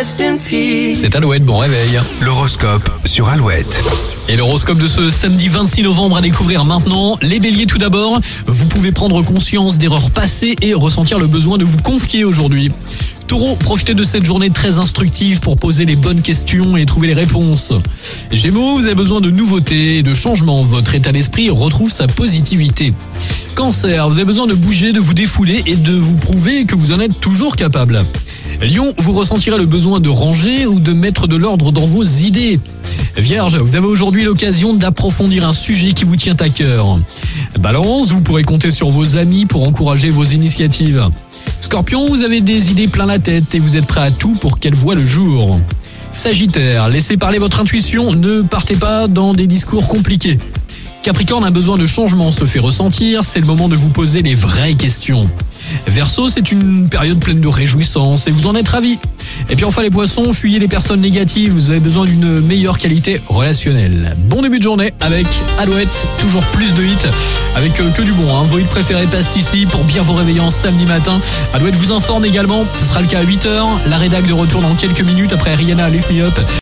rest in peace. C'est Alouette, bon réveil. L'horoscope sur Alouette. Et l'horoscope de ce samedi 26 novembre à découvrir maintenant. Les béliers tout d'abord, vous pouvez prendre conscience d'erreurs passées et ressentir le besoin de vous confier aujourd'hui. Taureau, profitez de cette journée très instructive pour poser les bonnes questions et trouver les réponses. Gémeaux, vous avez besoin de nouveautés et de changements. Votre état d'esprit retrouve sa positivité. Cancer, vous avez besoin de bouger, de vous défouler et de vous prouver que vous en êtes toujours capable. Lion, vous ressentirez le besoin de ranger ou de mettre de l'ordre dans vos idées. Vierge, vous avez aujourd'hui l'occasion d'approfondir un sujet qui vous tient à cœur. Balance, vous pourrez compter sur vos amis pour encourager vos initiatives. Scorpion, vous avez des idées plein la tête et vous êtes prêt à tout pour qu'elles voient le jour. Sagittaire, laissez parler votre intuition, ne partez pas dans des discours compliqués. Capricorne, un besoin de changement se fait ressentir, c'est le moment de vous poser les vraies questions. Verseau, c'est une période pleine de réjouissance et vous en êtes ravis. Et puis enfin les poissons, fuyez les personnes négatives, vous avez besoin d'une meilleure qualité relationnelle. Bon début de journée avec Alouette, toujours plus de hits, avec euh, que du bon. Hein. Vos hits préférés passent ici pour bien vous réveiller en samedi matin. Alouette vous informe également, ce sera le cas à 8h, la rédac de retour dans quelques minutes après Rihanna Lift Me Up.